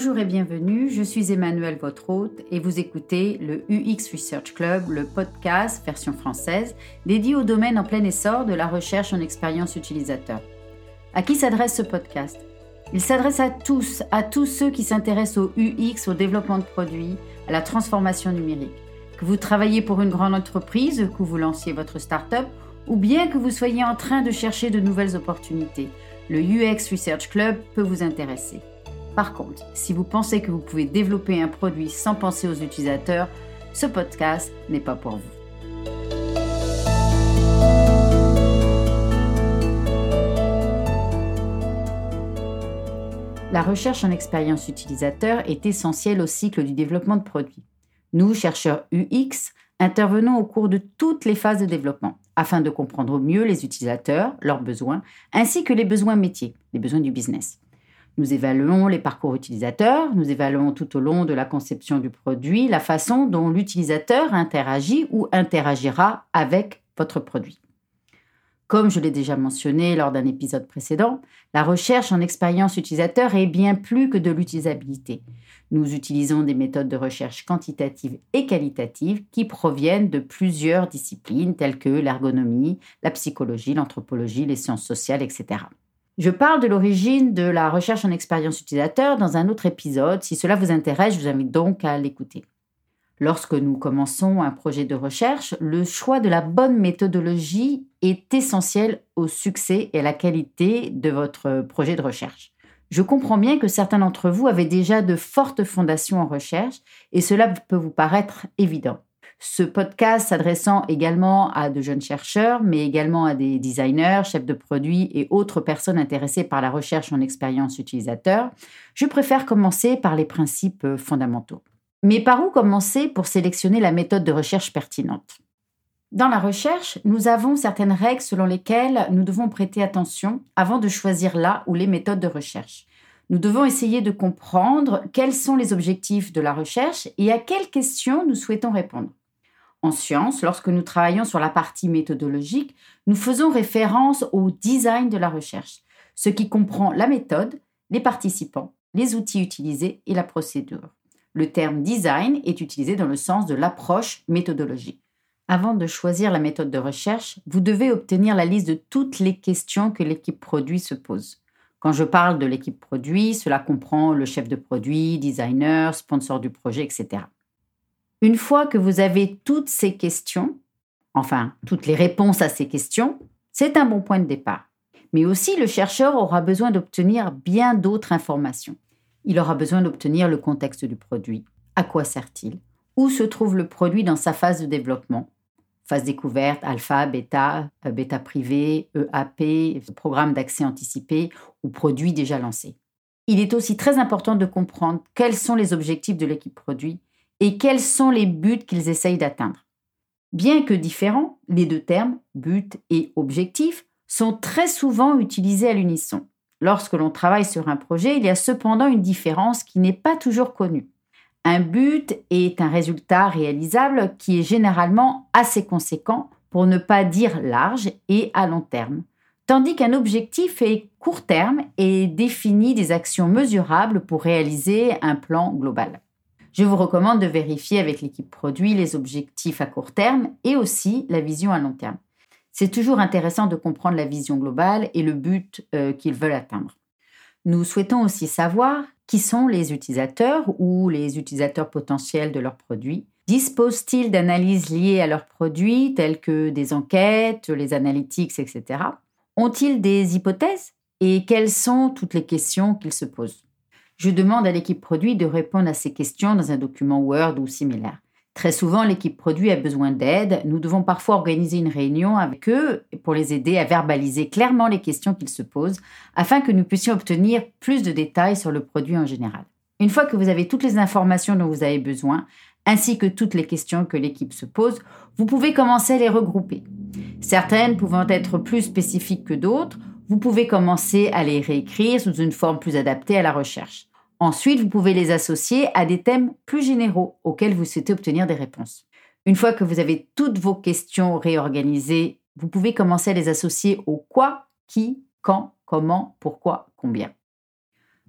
Bonjour et bienvenue, je suis Emmanuel, votre hôte, et vous écoutez le UX Research Club, le podcast version française dédié au domaine en plein essor de la recherche en expérience utilisateur. À qui s'adresse ce podcast? Il s'adresse à tous, à tous ceux qui s'intéressent au UX, au développement de produits, à la transformation numérique. Que vous travaillez pour une grande entreprise, que vous lanciez votre start-up, ou bien que vous soyez en train de chercher de nouvelles opportunités, le UX Research Club peut vous intéresser. Par contre, si vous pensez que vous pouvez développer un produit sans penser aux utilisateurs, ce podcast n'est pas pour vous. La recherche en expérience utilisateur est essentielle au cycle du développement de produits. Nous, chercheurs UX, intervenons au cours de toutes les phases de développement afin de comprendre mieux les utilisateurs, leurs besoins, ainsi que les besoins métiers, les besoins du business. Nous évaluons les parcours utilisateurs, nous évaluons tout au long de la conception du produit la façon dont l'utilisateur interagit ou interagira avec votre produit. Comme je l'ai déjà mentionné lors d'un épisode précédent, la recherche en expérience utilisateur est bien plus que de l'utilisabilité. Nous utilisons des méthodes de recherche quantitatives et qualitatives qui proviennent de plusieurs disciplines telles que l'ergonomie, la psychologie, l'anthropologie, les sciences sociales, etc. Je parle de l'origine de la recherche en expérience utilisateur dans un autre épisode. Si cela vous intéresse, je vous invite donc à l'écouter. Lorsque nous commençons un projet de recherche, le choix de la bonne méthodologie est essentiel au succès et à la qualité de votre projet de recherche. Je comprends bien que certains d'entre vous avaient déjà de fortes fondations en recherche et cela peut vous paraître évident. Ce podcast s'adressant également à de jeunes chercheurs, mais également à des designers, chefs de produits et autres personnes intéressées par la recherche en expérience utilisateur, je préfère commencer par les principes fondamentaux. Mais par où commencer pour sélectionner la méthode de recherche pertinente? Dans la recherche, nous avons certaines règles selon lesquelles nous devons prêter attention avant de choisir là ou les méthodes de recherche. Nous devons essayer de comprendre quels sont les objectifs de la recherche et à quelles questions nous souhaitons répondre. En science, lorsque nous travaillons sur la partie méthodologique, nous faisons référence au design de la recherche, ce qui comprend la méthode, les participants, les outils utilisés et la procédure. Le terme design est utilisé dans le sens de l'approche méthodologique. Avant de choisir la méthode de recherche, vous devez obtenir la liste de toutes les questions que l'équipe produit se pose. Quand je parle de l'équipe produit, cela comprend le chef de produit, designer, sponsor du projet, etc. Une fois que vous avez toutes ces questions, enfin toutes les réponses à ces questions, c'est un bon point de départ. Mais aussi, le chercheur aura besoin d'obtenir bien d'autres informations. Il aura besoin d'obtenir le contexte du produit. À quoi sert-il? Où se trouve le produit dans sa phase de développement? Phase découverte, alpha, bêta, euh, bêta privé, EAP, programme d'accès anticipé ou produit déjà lancé. Il est aussi très important de comprendre quels sont les objectifs de l'équipe produit et quels sont les buts qu'ils essayent d'atteindre? Bien que différents, les deux termes, but et objectif, sont très souvent utilisés à l'unisson. Lorsque l'on travaille sur un projet, il y a cependant une différence qui n'est pas toujours connue. Un but est un résultat réalisable qui est généralement assez conséquent, pour ne pas dire large et à long terme, tandis qu'un objectif est court terme et définit des actions mesurables pour réaliser un plan global. Je vous recommande de vérifier avec l'équipe produit les objectifs à court terme et aussi la vision à long terme. C'est toujours intéressant de comprendre la vision globale et le but euh, qu'ils veulent atteindre. Nous souhaitons aussi savoir qui sont les utilisateurs ou les utilisateurs potentiels de leurs produits. Disposent-ils d'analyses liées à leurs produits telles que des enquêtes, les analytics, etc. Ont-ils des hypothèses? Et quelles sont toutes les questions qu'ils se posent? Je demande à l'équipe produit de répondre à ces questions dans un document Word ou similaire. Très souvent, l'équipe produit a besoin d'aide. Nous devons parfois organiser une réunion avec eux pour les aider à verbaliser clairement les questions qu'ils se posent afin que nous puissions obtenir plus de détails sur le produit en général. Une fois que vous avez toutes les informations dont vous avez besoin, ainsi que toutes les questions que l'équipe se pose, vous pouvez commencer à les regrouper. Certaines pouvant être plus spécifiques que d'autres, vous pouvez commencer à les réécrire sous une forme plus adaptée à la recherche. Ensuite, vous pouvez les associer à des thèmes plus généraux auxquels vous souhaitez obtenir des réponses. Une fois que vous avez toutes vos questions réorganisées, vous pouvez commencer à les associer au quoi, qui, quand, comment, pourquoi, combien.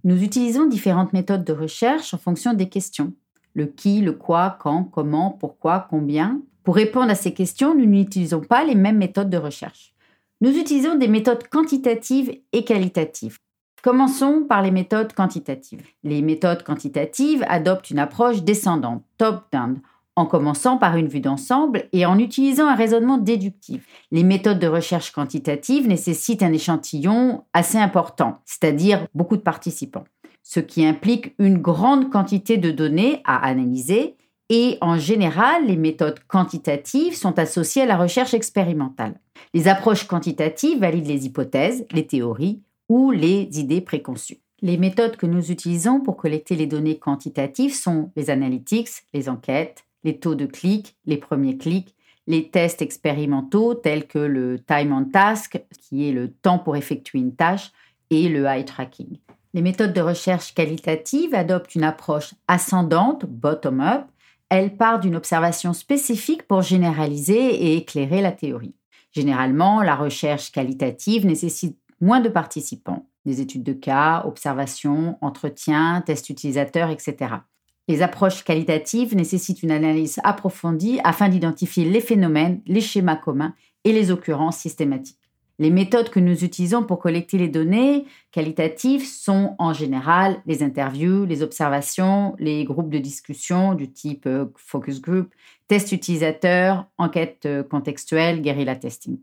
Nous utilisons différentes méthodes de recherche en fonction des questions. Le qui, le quoi, quand, comment, pourquoi, combien. Pour répondre à ces questions, nous n'utilisons pas les mêmes méthodes de recherche. Nous utilisons des méthodes quantitatives et qualitatives. Commençons par les méthodes quantitatives. Les méthodes quantitatives adoptent une approche descendante, top-down, en commençant par une vue d'ensemble et en utilisant un raisonnement déductif. Les méthodes de recherche quantitative nécessitent un échantillon assez important, c'est-à-dire beaucoup de participants, ce qui implique une grande quantité de données à analyser et en général, les méthodes quantitatives sont associées à la recherche expérimentale. Les approches quantitatives valident les hypothèses, les théories ou les idées préconçues. Les méthodes que nous utilisons pour collecter les données quantitatives sont les analytics, les enquêtes, les taux de clics, les premiers clics, les tests expérimentaux tels que le time on task, qui est le temps pour effectuer une tâche, et le eye tracking. Les méthodes de recherche qualitative adoptent une approche ascendante, bottom-up. Elles partent d'une observation spécifique pour généraliser et éclairer la théorie. Généralement, la recherche qualitative nécessite moins de participants, des études de cas, observations, entretiens, tests utilisateurs, etc. Les approches qualitatives nécessitent une analyse approfondie afin d'identifier les phénomènes, les schémas communs et les occurrences systématiques. Les méthodes que nous utilisons pour collecter les données qualitatives sont en général les interviews, les observations, les groupes de discussion du type euh, focus group, tests utilisateurs, enquêtes euh, contextuelles, guerrilla testing.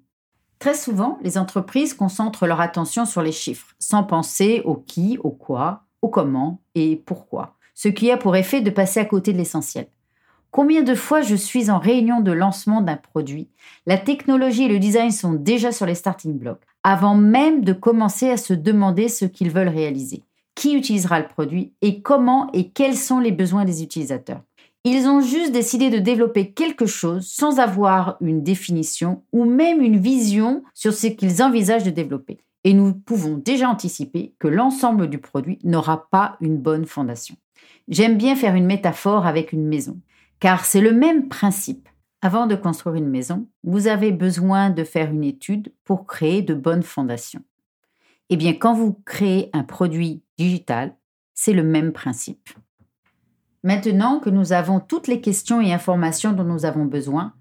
Très souvent, les entreprises concentrent leur attention sur les chiffres, sans penser au qui, au quoi, au comment et pourquoi ce qui a pour effet de passer à côté de l'essentiel. Combien de fois je suis en réunion de lancement d'un produit, la technologie et le design sont déjà sur les starting blocks, avant même de commencer à se demander ce qu'ils veulent réaliser, qui utilisera le produit et comment et quels sont les besoins des utilisateurs? Ils ont juste décidé de développer quelque chose sans avoir une définition ou même une vision sur ce qu'ils envisagent de développer. Et nous pouvons déjà anticiper que l'ensemble du produit n'aura pas une bonne fondation. J'aime bien faire une métaphore avec une maison, car c'est le même principe. Avant de construire une maison, vous avez besoin de faire une étude pour créer de bonnes fondations. Eh bien, quand vous créez un produit digital, c'est le même principe. Maintenant que nous avons toutes les questions et informations dont nous avons besoin,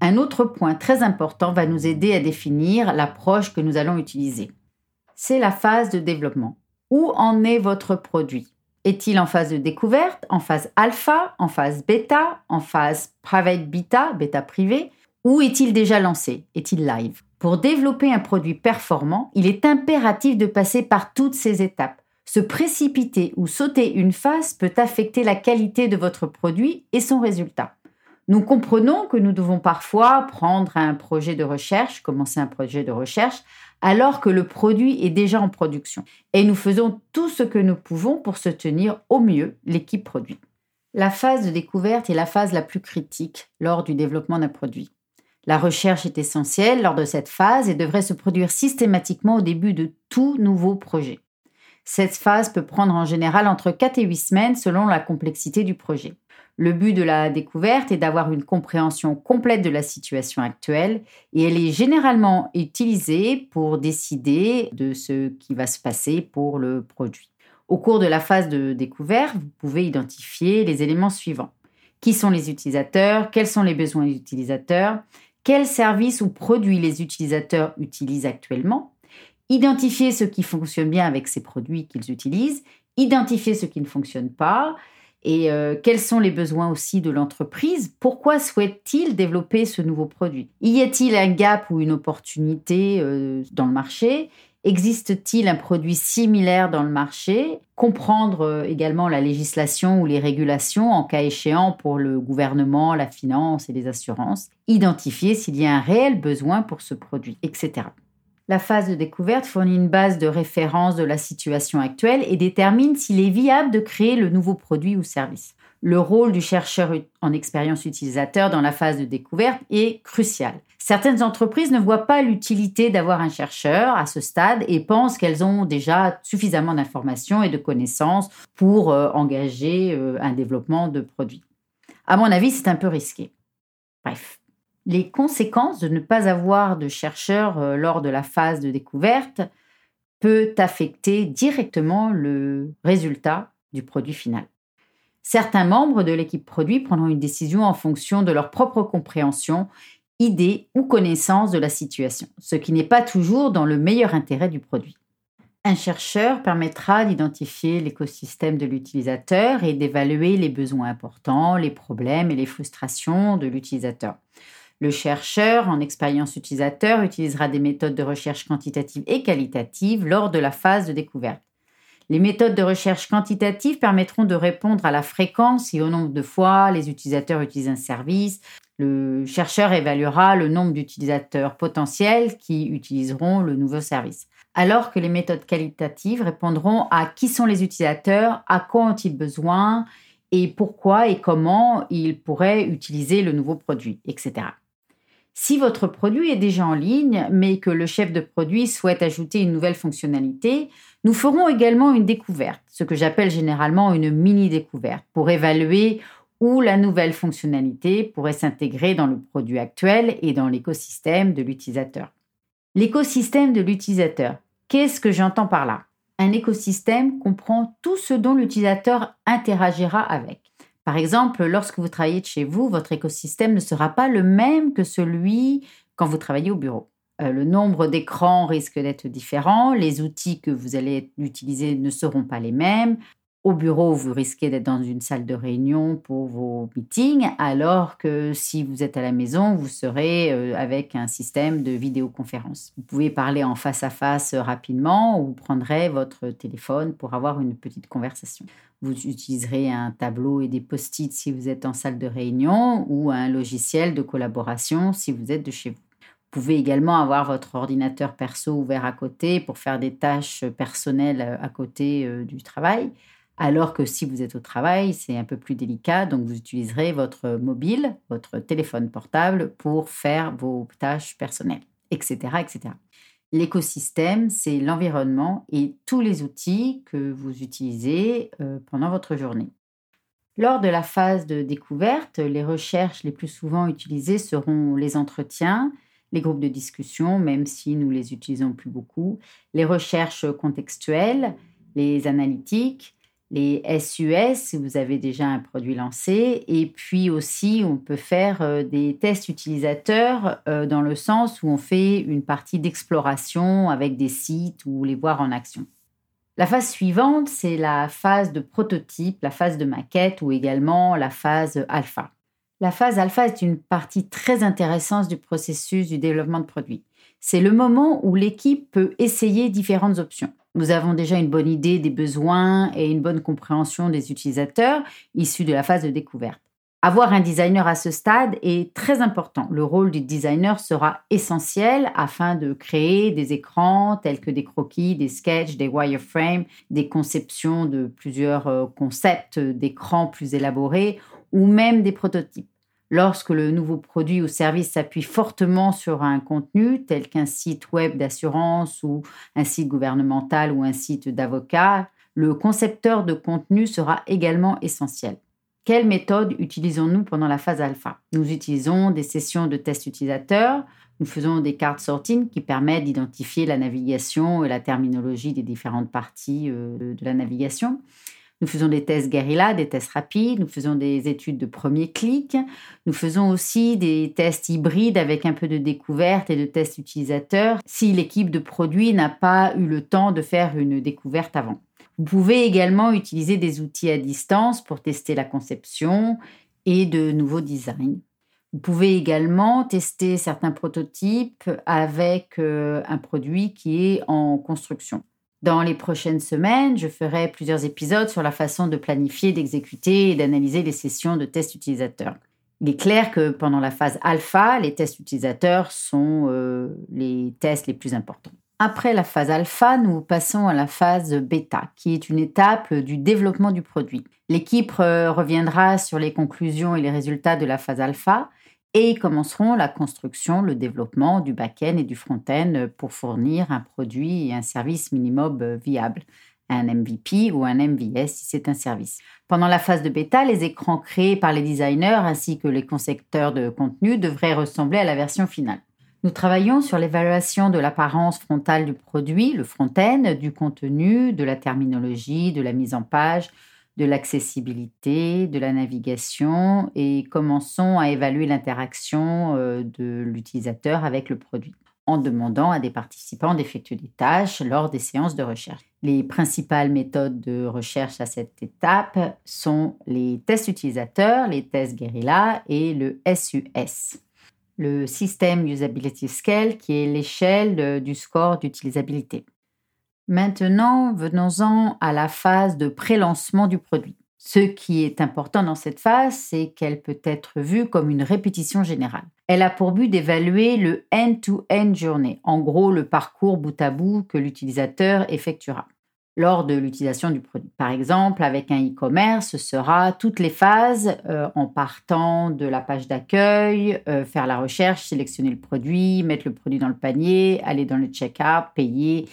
un autre point très important va nous aider à définir l'approche que nous allons utiliser. C'est la phase de développement. Où en est votre produit? Est-il en phase de découverte, en phase alpha, en phase bêta, en phase private beta, bêta privé, ou est-il déjà lancé Est-il live? Pour développer un produit performant, il est impératif de passer par toutes ces étapes. Se précipiter ou sauter une phase peut affecter la qualité de votre produit et son résultat. Nous comprenons que nous devons parfois prendre un projet de recherche, commencer un projet de recherche, alors que le produit est déjà en production. Et nous faisons tout ce que nous pouvons pour se tenir au mieux l'équipe produit. La phase de découverte est la phase la plus critique lors du développement d'un produit. La recherche est essentielle lors de cette phase et devrait se produire systématiquement au début de tout nouveau projet. Cette phase peut prendre en général entre 4 et 8 semaines selon la complexité du projet. Le but de la découverte est d'avoir une compréhension complète de la situation actuelle et elle est généralement utilisée pour décider de ce qui va se passer pour le produit. Au cours de la phase de découverte, vous pouvez identifier les éléments suivants. Qui sont les utilisateurs? Quels sont les besoins des utilisateurs? Quels services ou produits les utilisateurs utilisent actuellement? Identifier ce qui fonctionne bien avec ces produits qu'ils utilisent. Identifier ce qui ne fonctionne pas et euh, quels sont les besoins aussi de l'entreprise? Pourquoi souhaite-t-il développer ce nouveau produit? Y a-t-il un gap ou une opportunité euh, dans le marché? Existe-t-il un produit similaire dans le marché? Comprendre euh, également la législation ou les régulations en cas échéant pour le gouvernement, la finance et les assurances. Identifier s'il y a un réel besoin pour ce produit, etc. La phase de découverte fournit une base de référence de la situation actuelle et détermine s'il est viable de créer le nouveau produit ou service. Le rôle du chercheur en expérience utilisateur dans la phase de découverte est crucial. Certaines entreprises ne voient pas l'utilité d'avoir un chercheur à ce stade et pensent qu'elles ont déjà suffisamment d'informations et de connaissances pour euh, engager euh, un développement de produit. À mon avis, c'est un peu risqué. Bref, les conséquences de ne pas avoir de chercheurs euh, lors de la phase de découverte peut affecter directement le résultat du produit final. Certains membres de l'équipe produit prendront une décision en fonction de leur propre compréhension, idée ou connaissance de la situation, ce qui n'est pas toujours dans le meilleur intérêt du produit. Un chercheur permettra d'identifier l'écosystème de l'utilisateur et d'évaluer les besoins importants, les problèmes et les frustrations de l'utilisateur. Le chercheur en expérience utilisateur utilisera des méthodes de recherche quantitative et qualitative lors de la phase de découverte. Les méthodes de recherche quantitative permettront de répondre à la fréquence et au nombre de fois les utilisateurs utilisent un service. Le chercheur évaluera le nombre d'utilisateurs potentiels qui utiliseront le nouveau service alors que les méthodes qualitatives répondront à qui sont les utilisateurs, à quoi ont-ils besoin et pourquoi et comment ils pourraient utiliser le nouveau produit, etc. Si votre produit est déjà en ligne, mais que le chef de produit souhaite ajouter une nouvelle fonctionnalité, nous ferons également une découverte, ce que j'appelle généralement une mini-découverte, pour évaluer où la nouvelle fonctionnalité pourrait s'intégrer dans le produit actuel et dans l'écosystème de l'utilisateur. L'écosystème de l'utilisateur. Qu'est-ce que j'entends par là? Un écosystème comprend tout ce dont l'utilisateur interagira avec. Par exemple, lorsque vous travaillez de chez vous, votre écosystème ne sera pas le même que celui quand vous travaillez au bureau. Euh, le nombre d'écrans risque d'être différent, les outils que vous allez utiliser ne seront pas les mêmes, au bureau, vous risquez d'être dans une salle de réunion pour vos meetings, alors que si vous êtes à la maison, vous serez euh, avec un système de vidéoconférence. Vous pouvez parler en face à face rapidement ou vous prendrez votre téléphone pour avoir une petite conversation. Vous utiliserez un tableau et des post-it si vous êtes en salle de réunion ou un logiciel de collaboration si vous êtes de chez vous. Vous pouvez également avoir votre ordinateur perso ouvert à côté pour faire des tâches personnelles à côté euh, du travail. Alors que si vous êtes au travail, c'est un peu plus délicat, donc vous utiliserez votre mobile, votre téléphone portable pour faire vos tâches personnelles, etc. etc. L'écosystème, c'est l'environnement et tous les outils que vous utilisez euh, pendant votre journée. Lors de la phase de découverte, les recherches les plus souvent utilisées seront les entretiens, les groupes de discussion, même si nous les utilisons plus beaucoup, les recherches contextuelles, les analytiques, les SUS si vous avez déjà un produit lancé. Et puis aussi, on peut faire euh, des tests utilisateurs euh, dans le sens où on fait une partie d'exploration avec des sites ou les voir en action. La phase suivante, c'est la phase de prototype, la phase de maquette ou également la phase alpha. La phase alpha est une partie très intéressante du processus du développement de produits. C'est le moment où l'équipe peut essayer différentes options. Nous avons déjà une bonne idée des besoins et une bonne compréhension des utilisateurs issus de la phase de découverte. Avoir un designer à ce stade est très important. Le rôle du designer sera essentiel afin de créer des écrans tels que des croquis, des sketchs, des wireframes, des conceptions de plusieurs euh, concepts d'écrans plus élaborés ou même des prototypes. Lorsque le nouveau produit ou service s'appuie fortement sur un contenu tel qu'un site web d'assurance ou un site gouvernemental ou un site d'avocat, le concepteur de contenu sera également essentiel. Quelle méthode utilisons-nous pendant la phase alpha? Nous utilisons des sessions de test utilisateur, nous faisons des cartes sorting qui permettent d'identifier la navigation et la terminologie des différentes parties euh, de la navigation. Nous faisons des tests guérilla, des tests rapides, nous faisons des études de premier clic, nous faisons aussi des tests hybrides avec un peu de découverte et de tests utilisateurs si l'équipe de produit n'a pas eu le temps de faire une découverte avant. Vous pouvez également utiliser des outils à distance pour tester la conception et de nouveaux designs. Vous pouvez également tester certains prototypes avec euh, un produit qui est en construction. Dans les prochaines semaines, je ferai plusieurs épisodes sur la façon de planifier, d'exécuter et d'analyser les sessions de tests utilisateurs. Il est clair que pendant la phase alpha, les tests utilisateurs sont euh, les tests les plus importants. Après la phase alpha, nous passons à la phase bêta, qui est une étape du développement du produit. L'équipe euh, reviendra sur les conclusions et les résultats de la phase alpha et commenceront la construction, le développement du back-end et du front-end pour fournir un produit et un service minimum viable, un MVP ou un MVS si c'est un service. Pendant la phase de bêta, les écrans créés par les designers ainsi que les concepteurs de contenu devraient ressembler à la version finale. Nous travaillons sur l'évaluation de l'apparence frontale du produit, le front-end, du contenu, de la terminologie, de la mise en page, de l'accessibilité, de la navigation et commençons à évaluer l'interaction euh, de l'utilisateur avec le produit en demandant à des participants d'effectuer des tâches lors des séances de recherche. Les principales méthodes de recherche à cette étape sont les tests utilisateurs, les tests guérilla et le SUS. Le System Usability Scale qui est l'échelle du score d'utilisabilité. Maintenant, venons-en à la phase de pré-lancement du produit. Ce qui est important dans cette phase, c'est qu'elle peut être vue comme une répétition générale. Elle a pour but d'évaluer le end-to-end journée, en gros le parcours bout à bout que l'utilisateur effectuera lors de l'utilisation du produit. Par exemple, avec un e-commerce, ce sera toutes les phases euh, en partant de la page d'accueil, euh, faire la recherche, sélectionner le produit, mettre le produit dans le panier, aller dans le check-out, payer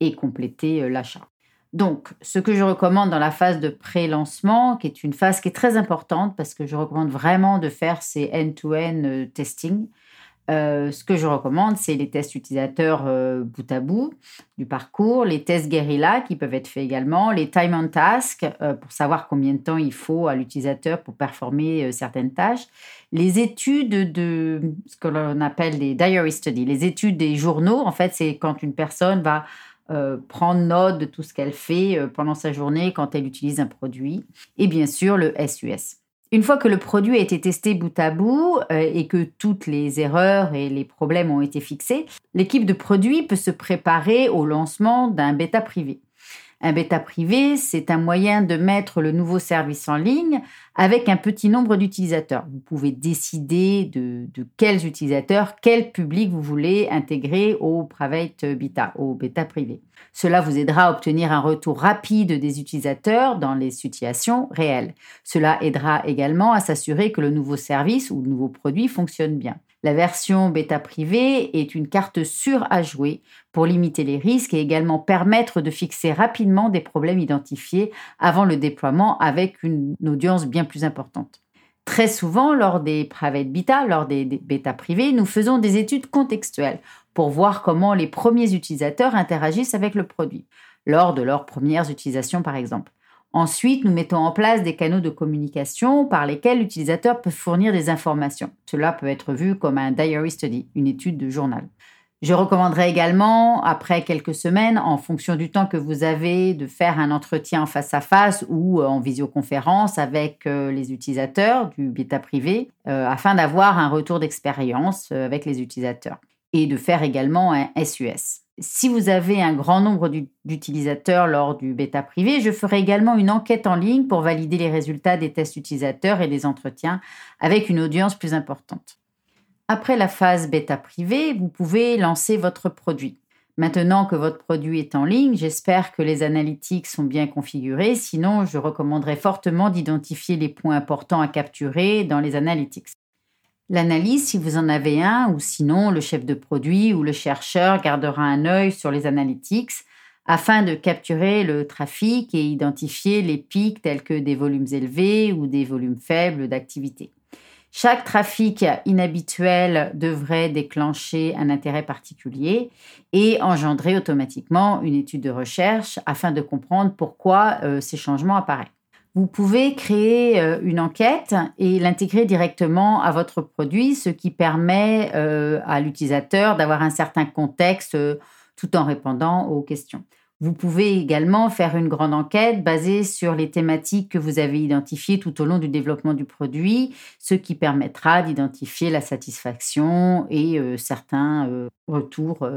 et compléter euh, l'achat. Donc, ce que je recommande dans la phase de pré-lancement, qui est une phase qui est très importante parce que je recommande vraiment de faire ces end-to-end euh, testing. Euh, ce que je recommande, c'est les tests utilisateurs bout à bout du parcours, les tests guérilla qui peuvent être faits également, les time on task pour savoir combien de temps il faut à l'utilisateur pour performer certaines tâches, les études de ce que l'on appelle les diary studies, les études des journaux. En fait, c'est quand une personne va euh, prendre note de tout ce qu'elle fait euh, pendant sa journée quand elle utilise un produit. Et bien sûr, le SUS. Une fois que le produit a été testé bout à bout euh, et que toutes les erreurs et les problèmes ont été fixés, l'équipe de produit peut se préparer au lancement d'un bêta privé. Un bêta privé, c'est un moyen de mettre le nouveau service en ligne avec un petit nombre d'utilisateurs. Vous pouvez décider de, quels utilisateurs, quel public vous voulez intégrer au private beta, au bêta privé. Cela vous aidera à obtenir un retour rapide des utilisateurs dans les situations réelles. Cela aidera également à s'assurer que le nouveau service ou le nouveau produit fonctionne bien. La version bêta privée est une carte sûre à jouer pour limiter les risques et également permettre de fixer rapidement des problèmes identifiés avant le déploiement avec une audience bien plus importante. Très souvent, lors des private beta, lors des, bêta privés, nous faisons des études contextuelles pour voir comment les premiers utilisateurs interagissent avec le produit, lors de leurs premières utilisations par exemple. Ensuite, nous mettons en place des canaux de communication par lesquels l'utilisateur peut fournir des informations. Cela peut être vu comme un diary study, une étude de journal. Je recommanderais également, après quelques semaines, en fonction du temps que vous avez, de faire un entretien face à face ou euh, en visioconférence avec euh, les utilisateurs du bêta privé, euh, afin d'avoir un retour d'expérience avec les utilisateurs et de faire également un SUS. Si vous avez un grand nombre d'utilisateurs lors du bêta privé, je ferai également une enquête en ligne pour valider les résultats des tests utilisateurs et des entretiens avec une audience plus importante. Après la phase bêta privé, vous pouvez lancer votre produit. Maintenant que votre produit est en ligne, j'espère que les analytics sont bien configurés, sinon je recommanderais fortement d'identifier les points importants à capturer dans les analytics. L'analyse, si vous en avez un, ou sinon le chef de produit ou le chercheur gardera un œil sur les analytics afin de capturer le trafic et identifier les pics tels que des volumes élevés ou des volumes faibles d'activité. Chaque trafic inhabituel devrait déclencher un intérêt particulier et engendrer automatiquement une étude de recherche afin de comprendre pourquoi euh, ces changements apparaissent vous pouvez créer euh, une enquête et l'intégrer directement à votre produit, ce qui permet euh, à l'utilisateur d'avoir un certain contexte euh, tout en répondant aux questions. Vous pouvez également faire une grande enquête basée sur les thématiques que vous avez identifiées tout au long du développement du produit, ce qui permettra d'identifier la satisfaction et certains retours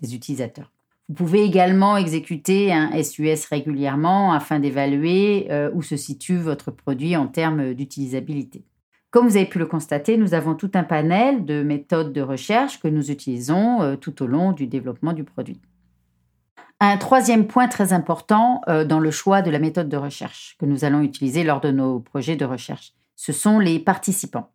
des utilisateurs. Vous pouvez également exécuter un SUS régulièrement afin d'évaluer euh, où se situe votre produit en termes d'utilisabilité. Comme vous avez pu le constater, nous avons tout un panel de méthodes de recherche que nous utilisons euh, tout au long du développement du produit. Un troisième point très important euh, dans le choix de la méthode de recherche que nous allons utiliser lors de nos projets de recherche, ce sont les participants,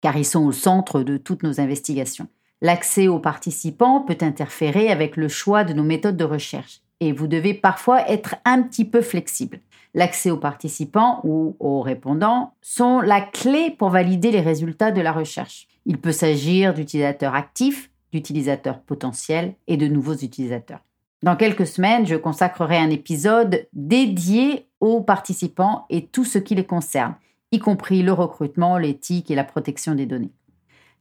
car ils sont au centre de toutes nos investigations. L'accès aux participants peut interférer avec le choix de nos méthodes de recherche et vous devez parfois être un petit peu flexible. L'accès aux participants ou aux répondants sont la clé pour valider les résultats de la recherche. Il peut s'agir d'utilisateurs actifs, d'utilisateurs potentiels et de nouveaux utilisateurs. Dans quelques semaines, je consacrerai un épisode dédié aux participants et tout ce qui les concerne, y compris le recrutement, l'éthique et la protection des données.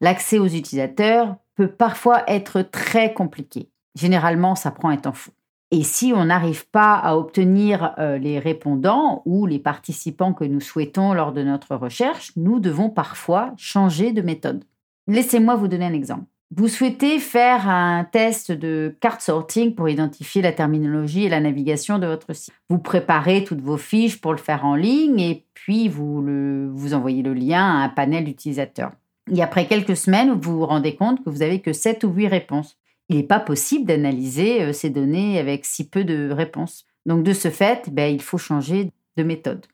L'accès aux utilisateurs peut parfois être très compliqué. Généralement, ça prend un temps fou. Et si on n'arrive pas à obtenir euh, les répondants ou les participants que nous souhaitons lors de notre recherche, nous devons parfois changer de méthode. Laissez-moi vous donner un exemple. Vous souhaitez faire un test de card sorting pour identifier la terminologie et la navigation de votre site. Vous préparez toutes vos fiches pour le faire en ligne et puis vous, vous envoyez le lien à un panel d'utilisateurs. Et après quelques semaines, vous vous rendez compte que vous n'avez que 7 ou 8 réponses. Il n'est pas possible d'analyser euh, ces données avec si peu de réponses. Donc de ce fait, ben, il faut changer de méthode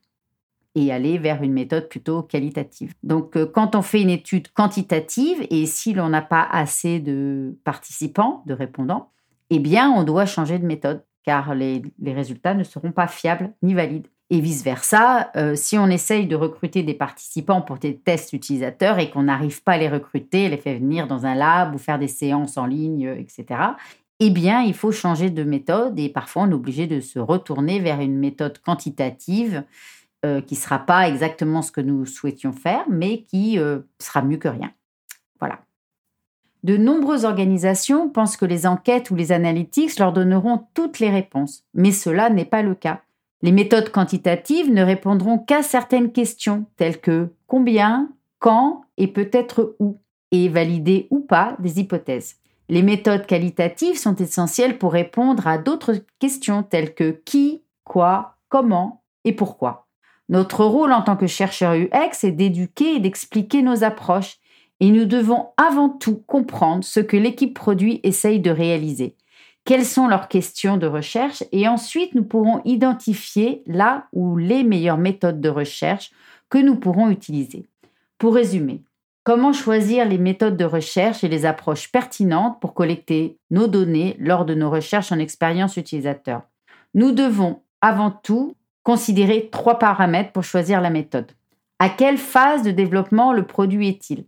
et aller vers une méthode plutôt qualitative. Donc euh, quand on fait une étude quantitative et si l'on n'a pas assez de participants, de répondants, eh bien on doit changer de méthode car les, résultats ne seront pas fiables ni valides. Et vice-versa, euh, si on essaye de recruter des participants pour des tests utilisateurs et qu'on n'arrive pas à les recruter, les faire venir dans un lab ou faire des séances en ligne, etc., eh bien, il faut changer de méthode et parfois on est obligé de se retourner vers une méthode quantitative euh, qui ne sera pas exactement ce que nous souhaitions faire, mais qui euh, sera mieux que rien. Voilà. De nombreuses organisations pensent que les enquêtes ou les analytics leur donneront toutes les réponses, mais cela n'est pas le cas. Les méthodes quantitatives ne répondront qu'à certaines questions, telles que combien, quand et peut-être où, et valider ou pas des hypothèses. Les méthodes qualitatives sont essentielles pour répondre à d'autres questions telles que qui, quoi, comment et pourquoi. Notre rôle en tant que chercheur UX est d'éduquer et d'expliquer nos approches, et nous devons avant tout comprendre ce que l'équipe produit essaye de réaliser, quelles sont leurs questions de recherche, et ensuite nous pourrons identifier là ou les meilleures méthodes de recherche que nous pourrons utiliser. Pour résumer, comment choisir les méthodes de recherche et les approches pertinentes pour collecter nos données lors de nos recherches en expérience utilisateur? Nous devons avant tout considérer trois paramètres pour choisir la méthode. À quelle phase de développement le produit est-il?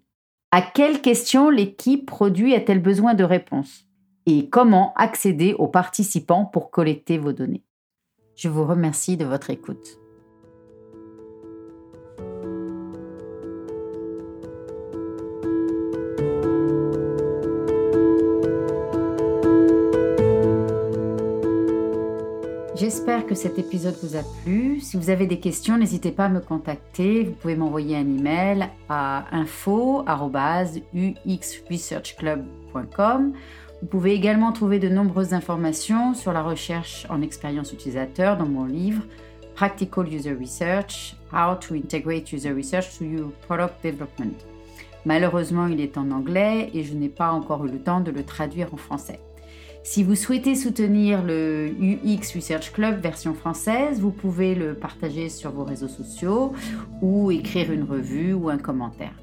À quelles questions l'équipe produit a-t-elle besoin de réponses Et comment accéder aux participants pour collecter vos données Je vous remercie de votre écoute. J'espère que cet épisode vous a plu. Si vous avez des questions, n'hésitez pas à me contacter. Vous pouvez m'envoyer un email à info@uxresearchclub.com. Vous pouvez également trouver de nombreuses informations sur la recherche en expérience utilisateur dans mon livre Practical User Research: How to Integrate User Research to Your Product Development. Malheureusement, il est en anglais et je n'ai pas encore eu le temps de le traduire en français. Si vous souhaitez soutenir le UX Research Club version française, vous pouvez le partager sur vos réseaux sociaux ou écrire une revue ou un commentaire.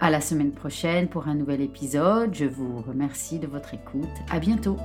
À la semaine prochaine pour un nouvel épisode. Je vous remercie de votre écoute. À bientôt.